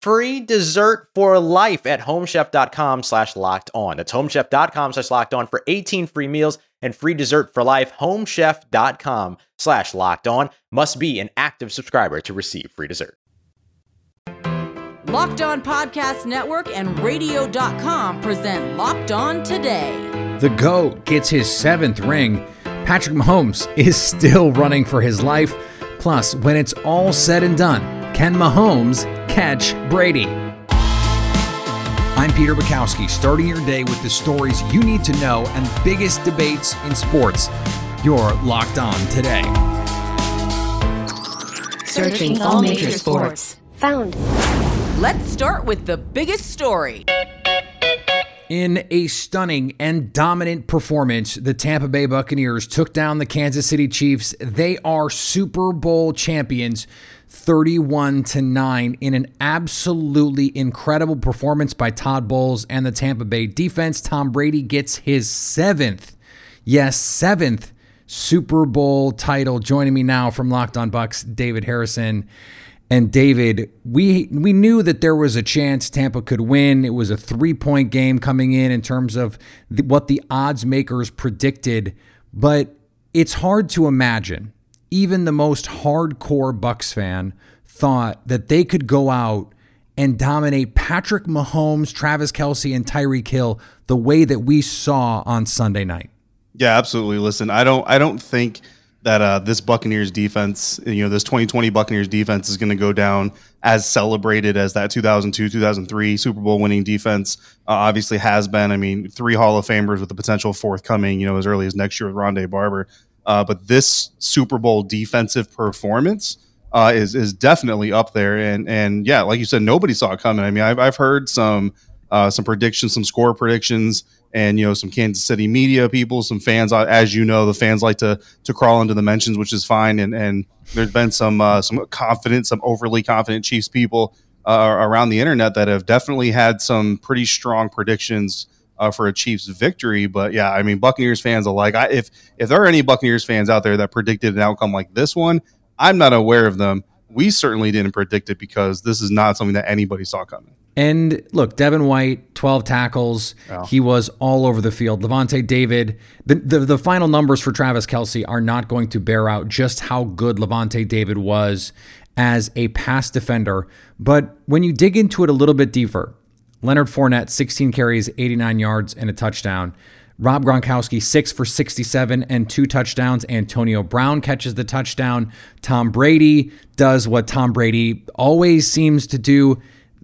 free dessert for life at homechef.com slash locked on. That's homechef.com slash locked on for 18 free meals and free dessert for life. Homechef.com slash locked on must be an active subscriber to receive free dessert. Locked On Podcast Network and Radio.com present Locked On Today. The GOAT gets his seventh ring. Patrick Mahomes is still running for his life. Plus, when it's all said and done, can Mahomes catch Brady? I'm Peter Bukowski, starting your day with the stories you need to know and biggest debates in sports. You're locked on today. Searching all major sports. Found. Let's start with the biggest story. In a stunning and dominant performance, the Tampa Bay Buccaneers took down the Kansas City Chiefs. They are Super Bowl champions. 31 to 9 in an absolutely incredible performance by Todd Bowles and the Tampa Bay defense. Tom Brady gets his seventh, yes, seventh Super Bowl title. Joining me now from Locked On Bucs, David Harrison. And David, we we knew that there was a chance Tampa could win. It was a three point game coming in in terms of the, what the odds makers predicted, but it's hard to imagine even the most hardcore Bucs fan thought that they could go out and dominate Patrick Mahomes, Travis Kelce, and Tyreek Hill the way that we saw on Sunday night. Yeah, absolutely. Listen, I don't I don't think that uh, this Buccaneers defense, you know, this 2020 Buccaneers defense is going to go down as celebrated as that 2002 2003 Super Bowl winning defense uh, obviously has been. I mean, three Hall of Famers with the potential forthcoming, you know, as early as next year with Rondé Barber. Uh, but this Super Bowl defensive performance uh, is is definitely up there. And and yeah, like you said, nobody saw it coming. I mean, I've I've heard some uh, some predictions, some score predictions, and you know some Kansas City media people, some fans. Uh, as you know, the fans like to to crawl into the mentions, which is fine. And and there's been some uh, some confident, some overly confident Chiefs people uh, around the internet that have definitely had some pretty strong predictions uh, for a Chiefs victory. But yeah, I mean, Buccaneers fans alike. I, if if there are any Buccaneers fans out there that predicted an outcome like this one, I'm not aware of them. We certainly didn't predict it because this is not something that anybody saw coming. And look, Devin White, 12 tackles. Oh. He was all over the field. Lavonte David, the, the, the, final numbers for Travis Kelce are not going to bear out just how good Lavonte David was as a pass defender. But when you dig into it a little bit deeper, Leonard Fournette, 16 carries, 89 yards, and a touchdown. Rob Gronkowski, six for 67 and two touchdowns. Antonio Brown catches the touchdown. Tom Brady does what Tom Brady always seems to do.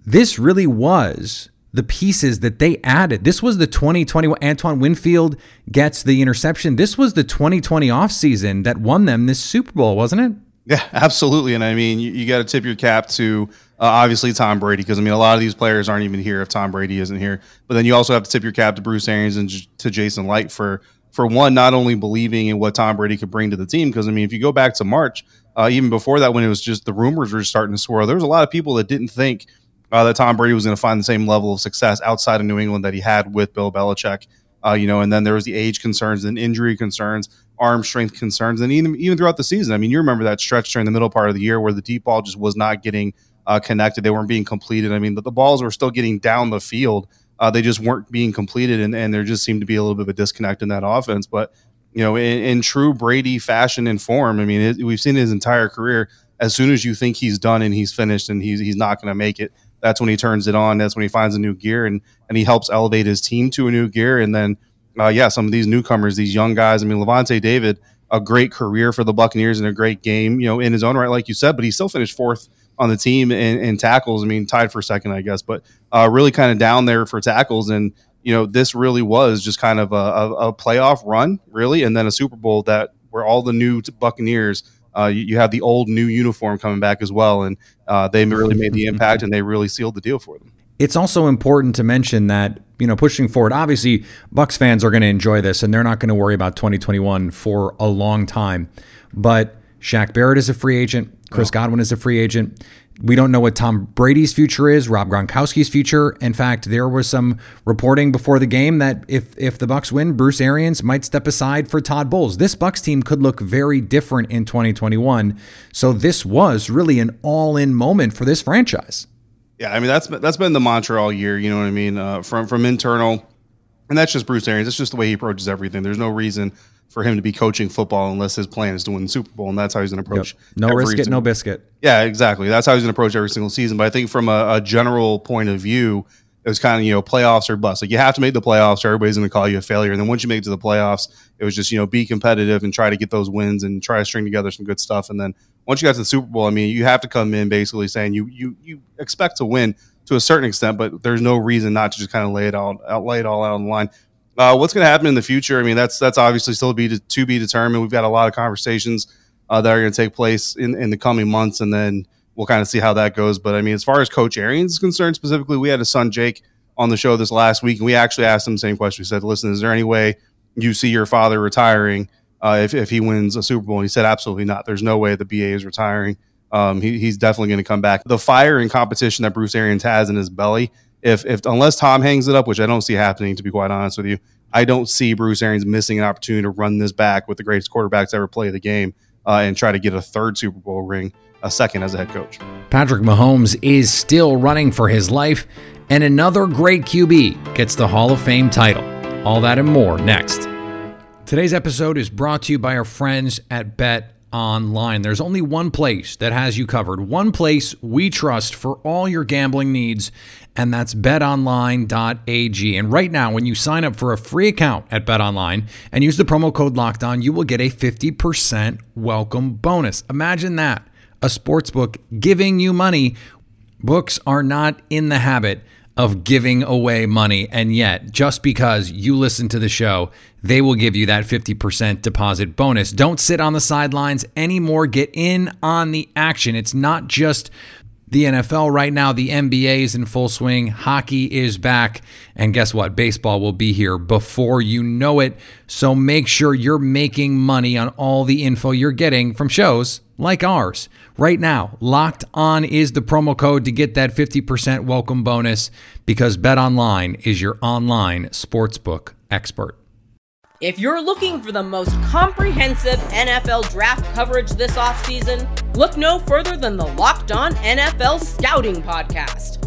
This really was the pieces that they added. This was the 2020 Antoine Winfield gets the interception. This was the 2020 offseason that won them this Super Bowl, wasn't it? Yeah, absolutely. And I mean, you, you got to tip your cap to uh, obviously Tom Brady because I mean a lot of these players aren't even here if Tom Brady isn't here. But then you also have to tip your cap to Bruce Arians and j- to Jason Licht for for one not only believing in what Tom Brady could bring to the team because I mean if you go back to March, uh, even before that when it was just the rumors were starting to swirl, there was a lot of people that didn't think uh, that Tom Brady was going to find the same level of success outside of New England that he had with Bill Belichick. Uh, you know, and then there was the age concerns and injury concerns, arm strength concerns, and even even throughout the season. I mean, you remember that stretch during the middle part of the year where the deep ball just was not getting uh, connected. They weren't being completed. I mean, the, the balls were still getting down the field. Uh, they just weren't being completed, and, and there just seemed to be a little bit of a disconnect in that offense. But you know, in, in true Brady fashion and form, I mean, it, we've seen his entire career. As soon as you think he's done and he's finished and he's he's not going to make it, that's when he turns it on. That's when he finds a new gear and and he helps elevate his team to a new gear. And then, uh, yeah, some of these newcomers, these young guys. I mean, Lavonte David, a great career for the Buccaneers and a great game, you know, in his own right, like you said. But he still finished fourth on the team in, in tackles. I mean, tied for second, I guess, but uh, really kind of down there for tackles. And you know, this really was just kind of a, a, a playoff run, really, and then a Super Bowl that where all the new Buccaneers. Uh, you, you, have the old new uniform coming back as well, and uh, they really made the impact and they really sealed the deal for them. It's also important to mention that you know pushing forward, obviously Bucs fans are going to enjoy this, and they're not going to worry about 2021 for a long time. But Shaq Barrett is a free agent. Chris oh. Godwin is a free agent. We don't know what Tom Brady's future is, Rob Gronkowski's future. In fact, there was some reporting before the game that if if the Bucs win, Bruce Arians might step aside for Todd Bowles. This Bucs team could look very different in 2021. So this was really an all-in moment for this franchise. Yeah, I mean that's that's been the mantra all year. You know what I mean? Uh, from from internal, and that's just Bruce Arians. That's just the way he approaches everything. There's no reason for him to be coaching football unless his plan is to win the Super Bowl, and that's how he's going to approach. Yep. No risk it, no biscuit. Yeah, exactly. That's how he's going to approach every single season. But I think from a, a general point of view, it was kind of you know playoffs or bust. Like you have to make the playoffs, or everybody's going to call you a failure. And then once you make it to the playoffs, it was just you know be competitive and try to get those wins and try to string together some good stuff. And then once you got to the Super Bowl, I mean, you have to come in basically saying you you you expect to win to a certain extent, but there's no reason not to just kind of lay it all out, lay it all out on the line. Uh, what's going to happen in the future? I mean, that's that's obviously still be to, to be determined. We've got a lot of conversations uh, that are going to take place in, in the coming months, and then we'll kind of see how that goes. But I mean, as far as Coach Arians is concerned, specifically, we had his son Jake on the show this last week, and we actually asked him the same question. We said, "Listen, is there any way you see your father retiring uh, if if he wins a Super Bowl?" And he said, "Absolutely not. There's no way the BA is retiring. Um, he, he's definitely going to come back. The fire and competition that Bruce Arians has in his belly." If, if unless Tom hangs it up, which I don't see happening, to be quite honest with you, I don't see Bruce Arians missing an opportunity to run this back with the greatest quarterbacks ever play the game uh, and try to get a third Super Bowl ring, a second as a head coach. Patrick Mahomes is still running for his life, and another great QB gets the Hall of Fame title. All that and more next. Today's episode is brought to you by our friends at Bet Online. There's only one place that has you covered, one place we trust for all your gambling needs, and that's betonline.ag. And right now, when you sign up for a free account at betonline and use the promo code locked on, you will get a 50% welcome bonus. Imagine that a sports book giving you money. Books are not in the habit of giving away money. And yet, just because you listen to the show, they will give you that 50% deposit bonus. Don't sit on the sidelines anymore. Get in on the action. It's not just the NFL right now, the NBA is in full swing, hockey is back, and guess what? Baseball will be here before you know it. So make sure you're making money on all the info you're getting from shows like ours. Right now, locked on is the promo code to get that 50% welcome bonus because Bet Online is your online sportsbook expert. If you're looking for the most comprehensive NFL draft coverage this offseason, look no further than the Locked On NFL Scouting Podcast.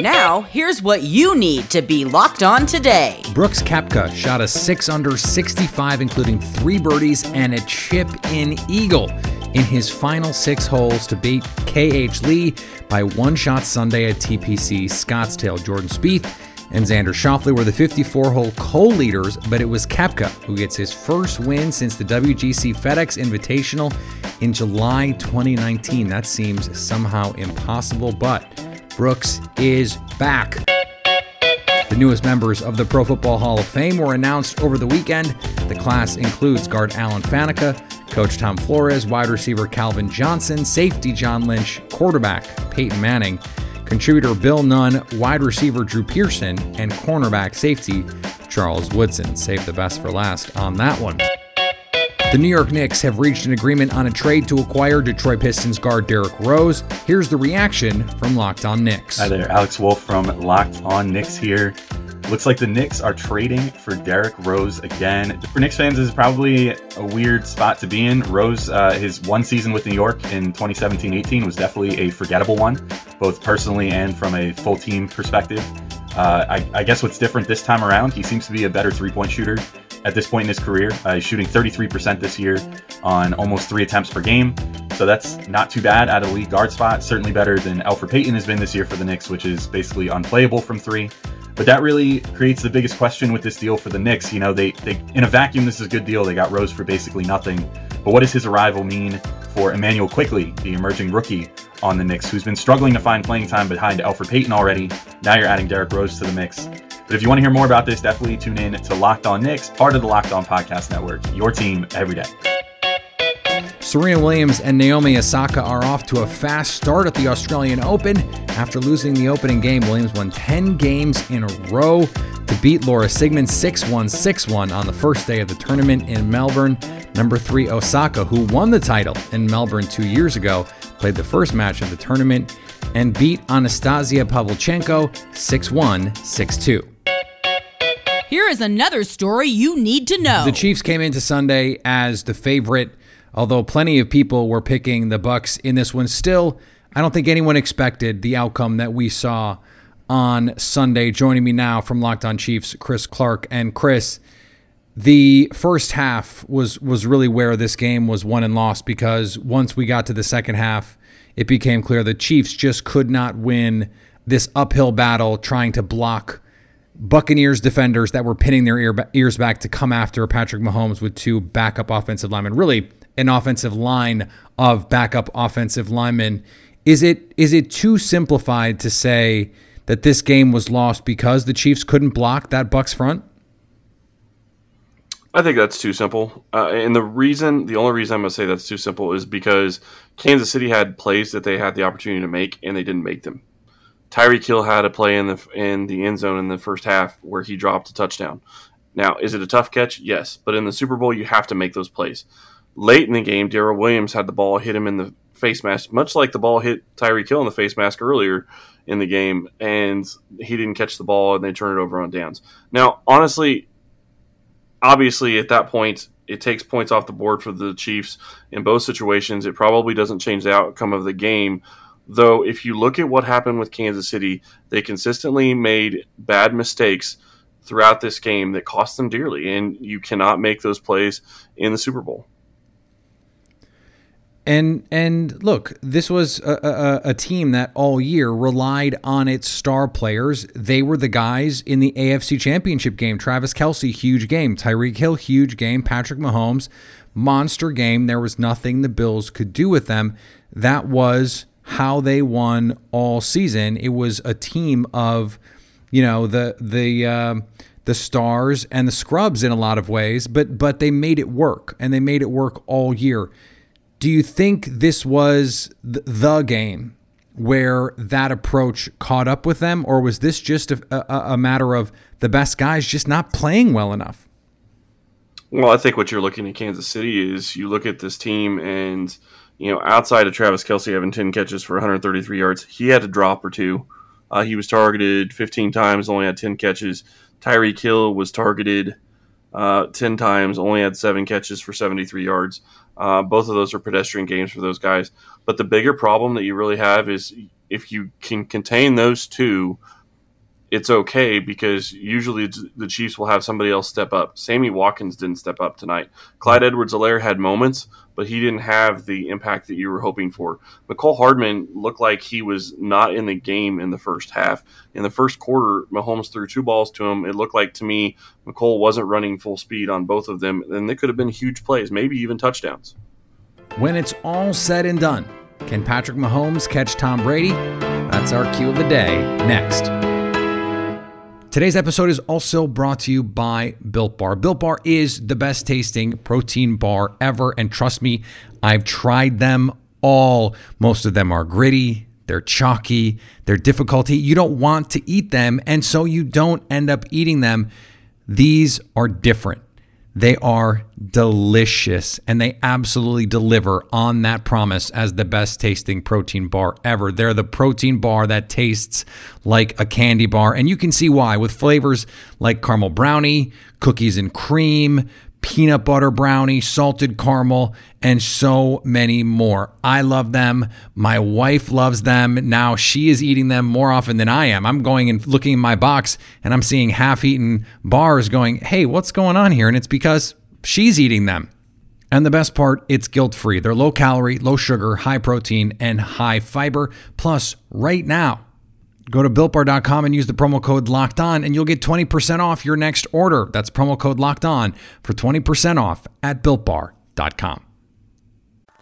Now, here's what you need to be locked on today. Brooks Koepka shot a 6 under 65, including three birdies and a chip in eagle in his final six holes to beat KH Lee by one shot Sunday at TPC Scottsdale. Jordan Spieth and Xander Schauffele were the 54 hole co leaders, but it was Koepka who gets his first win since the WGC FedEx Invitational in July 2019. That seems somehow impossible, but Brooks is back. The newest members of the Pro Football Hall of Fame were announced over the weekend. The class includes guard Alan Faneca, coach Tom Flores, wide receiver Calvin Johnson, safety John Lynch, quarterback Peyton Manning, contributor Bill Nunn, wide receiver Drew Pearson, and cornerback safety Charles Woodson. Save the best for last on that one. The New York Knicks have reached an agreement on a trade to acquire Detroit Pistons guard Derrick Rose. Here's the reaction from Locked On Knicks. Hi there, Alex Wolf from Locked On Knicks here. Looks like the Knicks are trading for Derrick Rose again. For Knicks fans, this is probably a weird spot to be in. Rose, uh, his one season with New York in 2017 18 was definitely a forgettable one, both personally and from a full team perspective. Uh, I, I, guess what's different this time around, he seems to be a better three point shooter at this point in his career. Uh, he's shooting 33% this year on almost three attempts per game. So that's not too bad at a league guard spot. Certainly better than Elfrid Payton has been this year for the Knicks, which is basically unplayable from three. But that really creates the biggest question with this deal for the Knicks. You know, they, they in a vacuum, this is a good deal. They got Rose for basically nothing. But what does his arrival mean for Immanuel Quickley, the emerging rookie on the Knicks, who's been struggling to find playing time behind Elfrid Payton already? Now you're adding Derrick Rose to the mix. But if you want to hear more about this, definitely tune in to Locked On Knicks, part of the Locked On Podcast Network, your team every day. Serena Williams and Naomi Osaka are off to a fast start at the Australian Open. After losing the opening game, Williams won 10 games in a row to beat Laura Siegemund 6 1 6 1 on the first day of the tournament in Melbourne. Number three, Osaka, who won the title in Melbourne two years ago, played the first match of the tournament and beat Anastasia Pavlyuchenkova 6 1 6 2. Here is another story you need to know. The Chiefs came into Sunday as the favorite although plenty of people were picking the Bucs in this one. Still, I don't think anyone expected the outcome that we saw on Sunday. Joining me now from Locked On Chiefs, Chris Clark and Chris. The first half was was really where this game was won and lost because once we got to the second half, it became clear the Chiefs just could not win this uphill battle trying to block Buccaneers defenders that were pinning their ear, ears back to come after Patrick Mahomes with two backup offensive linemen. Really, an offensive line of backup offensive linemen. Is it is it too simplified to say that this game was lost because the Chiefs couldn't block that Bucs front? I think that's too simple. Uh, and the reason, the only reason I'm going to say that's too simple is because Kansas City had plays that they had the opportunity to make and they didn't make them. Tyreek Hill had a play in the in the end zone in the first half where he dropped a touchdown. Now, is it a tough catch? Yes, but in the Super Bowl, you have to make those plays. Late in the game, Darrel Williams had the ball hit him in the face mask, much like the ball hit Tyreek Hill in the face mask earlier in the game, and he didn't catch the ball and they turned it over on downs. Now, honestly, obviously at that point, it takes points off the board for the Chiefs in both situations. It probably doesn't change the outcome of the game. Though, if you look at what happened with Kansas City, they consistently made bad mistakes throughout this game that cost them dearly, and you cannot make those plays in the Super Bowl. And and look, this was a, a, a, team that all year relied on its star players. They were the guys in the AFC Championship game. Travis Kelce, huge game. Tyreek Hill, huge game. Patrick Mahomes, monster game. There was nothing the Bills could do with them. That was how they won all season. It was a team of, you know, the the uh, the stars and the scrubs in a lot of ways, but but they made it work and they made it work all year do you think this was the game where that approach caught up with them, or was this just a, a, a matter of the best guys just not playing well enough? Well, I think what you're looking at Kansas City is you look at this team and you know outside of Travis Kelce having 10 catches for 133 yards, he had a drop or two. Uh, he was targeted 15 times, only had 10 catches. Tyreek Hill was targeted uh, 10 times, only had seven catches for 73 yards. Uh, both of those are pedestrian games for those guys. But the bigger problem that you really have is if you can contain those two, it's okay because usually the Chiefs will have somebody else step up. Sammy Watkins didn't step up tonight. Clyde Edwards-Helaire had moments, but he didn't have the impact that you were hoping for. Mecole Hardman looked like he was not in the game in the first half. In the first quarter, Mahomes threw two balls to him. It looked like to me Mecole wasn't running full speed on both of them, and they could have been huge plays, maybe even touchdowns. When it's all said and done, can Patrick Mahomes catch Tom Brady? That's our cue of the day next. Today's episode is also brought to you by Built Bar. Built Bar is the best tasting protein bar ever. And trust me, I've tried them all. Most of them are gritty, they're chalky, they're difficulty. You don't want to eat them, and so you don't end up eating them. These are different. They are delicious and they absolutely deliver on that promise as the best tasting protein bar ever. They're the protein bar that tastes like a candy bar, and you can see why with flavors like caramel brownie, cookies and cream, peanut butter brownie, salted caramel, and so many more. I love them. My wife loves them. Now she is eating them more often than I am. I'm going and looking in my box and I'm seeing half eaten bars going, hey, what's going on here? And it's because she's eating them. And the best part, it's guilt free. They're low calorie, low sugar, high protein, and high fiber. Plus, right now, Go to builtbar.com and use the promo code locked on, and you'll get 20% off your next order. That's promo code locked on for 20% off at builtbar.com.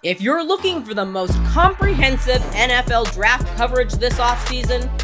If you're looking for the most comprehensive NFL draft coverage this offseason,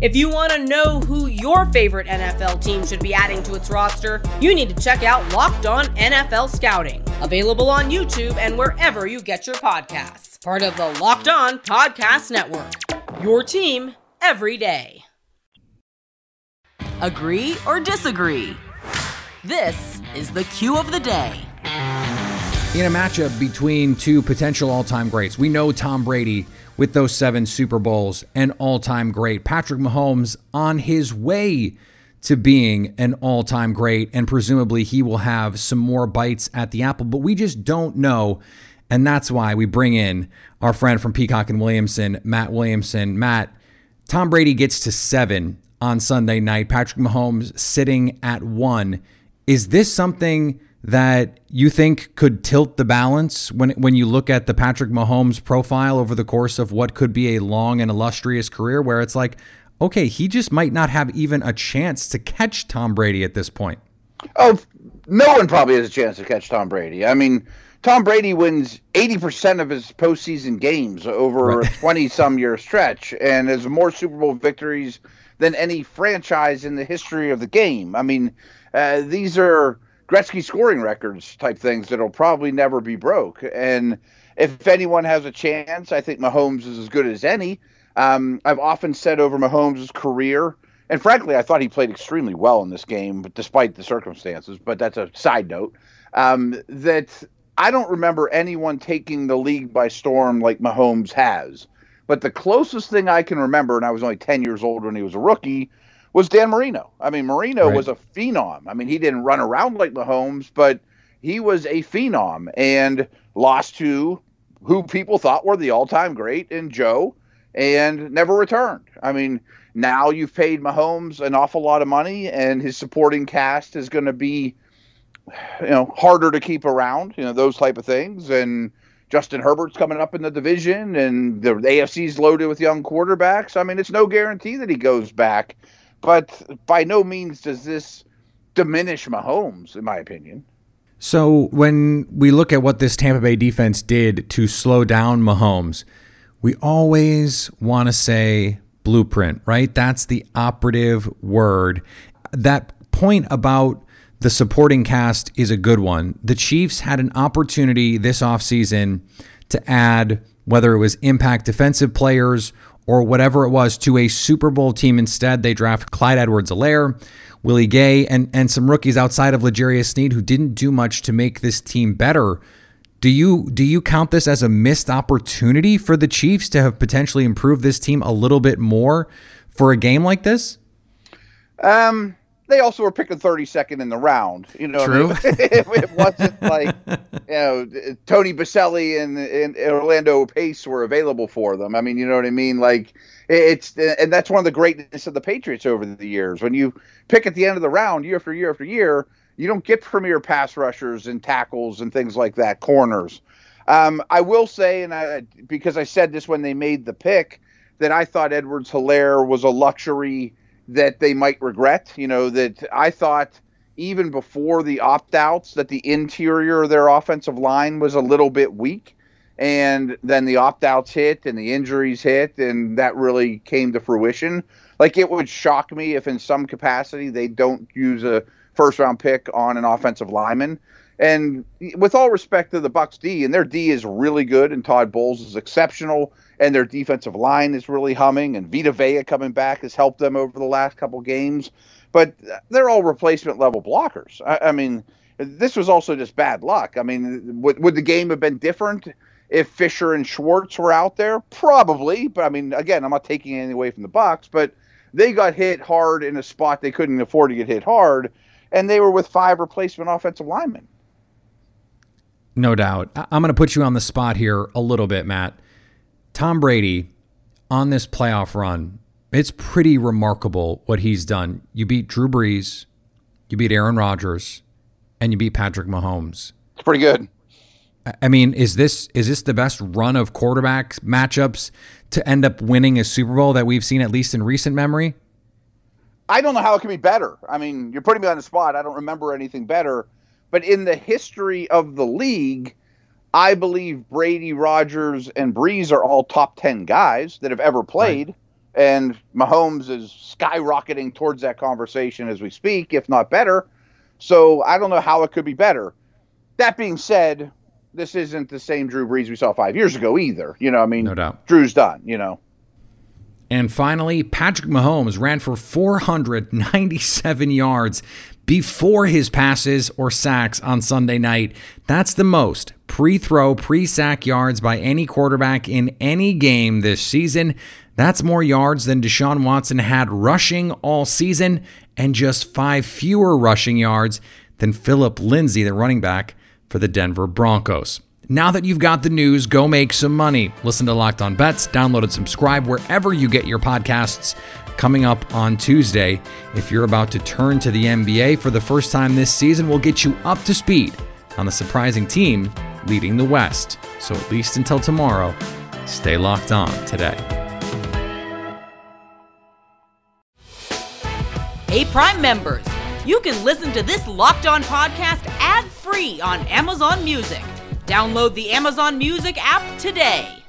If you want to know who your favorite NFL team should be adding to its roster, you need to check out Locked On NFL Scouting, available on YouTube and wherever you get your podcasts. Part of the Locked On Podcast Network. Your team every day. Agree or disagree? This is the cue of the day. In a matchup between two potential all time greats, we know Tom Brady with those seven Super Bowls, an all time great. Patrick Mahomes on his way to being an all time great, and presumably he will have some more bites at the apple, but we just don't know. And that's why we bring in our friend from Peacock and Williamson, Matt Williamson. Matt, Tom Brady gets to seven on Sunday night. Patrick Mahomes sitting at one. Is this something that you think could tilt the balance when when you look at the Patrick Mahomes profile over the course of what could be a long and illustrious career where it's like okay, he just might not have even a chance to catch Tom Brady at this point. Oh, no one probably has a chance to catch Tom Brady. I mean, Tom Brady wins 80% of his postseason games over right. a 20 some year stretch and has more Super Bowl victories than any franchise in the history of the game. I mean, uh, these are Gretzky scoring records type things that'll probably never be broke. And if anyone has a chance, I think Mahomes is as good as any. Um, I've often said over Mahomes' career, and frankly, I thought he played extremely well in this game, despite the circumstances. But that's a side note. Um, that I don't remember anyone taking the league by storm like Mahomes has. But the closest thing I can remember, and I was only 10 years old when he was a rookie, was Dan Marino. I mean, Marino right. was a phenom. I mean, he didn't run around like Mahomes, but he was a phenom and lost to who people thought were the all time great in Joe and never returned. I mean, now you've paid Mahomes an awful lot of money, and his supporting cast is going to be, you know, harder to keep around. You know, those type of things, and Justin Herbert's coming up in the division, and the AFC's loaded with young quarterbacks. I mean, it's no guarantee that he goes back, but by no means does this diminish Mahomes, in my opinion. So when we look at what this Tampa Bay defense did to slow down Mahomes, we always want to say blueprint, right? That's the operative word. That point about the supporting cast is a good one. The Chiefs had an opportunity this offseason to add, whether it was impact defensive players or whatever it was, to a Super Bowl team. Instead, they draft Clyde Edwards Helaire, Willie Gay, and, and some rookies outside of L'Jarius Sneed who didn't do much to make this team better. Do you do you count this as a missed opportunity for the Chiefs to have potentially improved this team a little bit more for a game like this? Um, they also were picking 32nd in the round. You know, True. I mean? it, it, wasn't like you know Tony Boselli and, and Orlando Pace were available for them. I mean, you know what I mean? Like it's and that's one of the greatness of the Patriots over the years. When you pick at the end of the round, year after year after year, you don't get premier pass rushers and tackles and things like that, corners. Um, I will say, and I because I said this when they made the pick that I thought Edwards Helaire was a luxury that they might regret. You know, that I thought even before the opt outs that the interior of their offensive line was a little bit weak. And then the opt outs hit and the injuries hit, and that really came to fruition. Like, it would shock me if in some capacity they don't use a first round pick on an offensive lineman. And with all respect to the Bucs D, and their D is really good, and Todd Bowles is exceptional, and their defensive line is really humming, and Vita Vea coming back has helped them over the last couple games. But they're all replacement level blockers. I, I mean, this was also just bad luck. I mean, would, would the game have been different if Fisher and Schwartz were out there? Probably, but I mean, again, I'm not taking anything away from the Bucs, but they got hit hard in a spot they couldn't afford to get hit hard, and they were with five replacement offensive linemen. No doubt. I'm going to put you on the spot here a little bit, Matt. Tom Brady on this playoff run, it's pretty remarkable what he's done. You beat Drew Brees, you beat Aaron Rodgers, and you beat Patrick Mahomes. It's pretty good. I mean, is this is this the best run of quarterbacks matchups to end up winning a Super Bowl that we've seen at least in recent memory? I don't know how it could be better. I mean, you're putting me on the spot. I don't remember anything better. But in the history of the league, I believe Brady, Rodgers, and Brees are all top 10 guys that have ever played. Right. And Mahomes is skyrocketing towards that conversation as we speak, if not better. So I don't know how it could be better. That being said, this isn't the same Drew Brees we saw five years ago either. You know, I mean, no doubt. Drew's done, you know. And finally, Patrick Mahomes ran for 497 yards before his passes or sacks on Sunday night. That's the most pre throw, pre sack yards by any quarterback in any game this season. That's more yards than Deshaun Watson had rushing all season, and just five fewer rushing yards than Phillip Lindsay, the running back for the Denver Broncos. Now that you've got the news, go make some money. Listen to Locked On Bets, download and subscribe wherever you get your podcasts. Coming up on Tuesday, if you're about to turn to the NBA for the first time this season, we'll get you up to speed on the surprising team leading the West. So at least until tomorrow, stay locked on today. Hey, Prime members, you can listen to this Locked On podcast ad free on Amazon Music. Download the Amazon Music app today.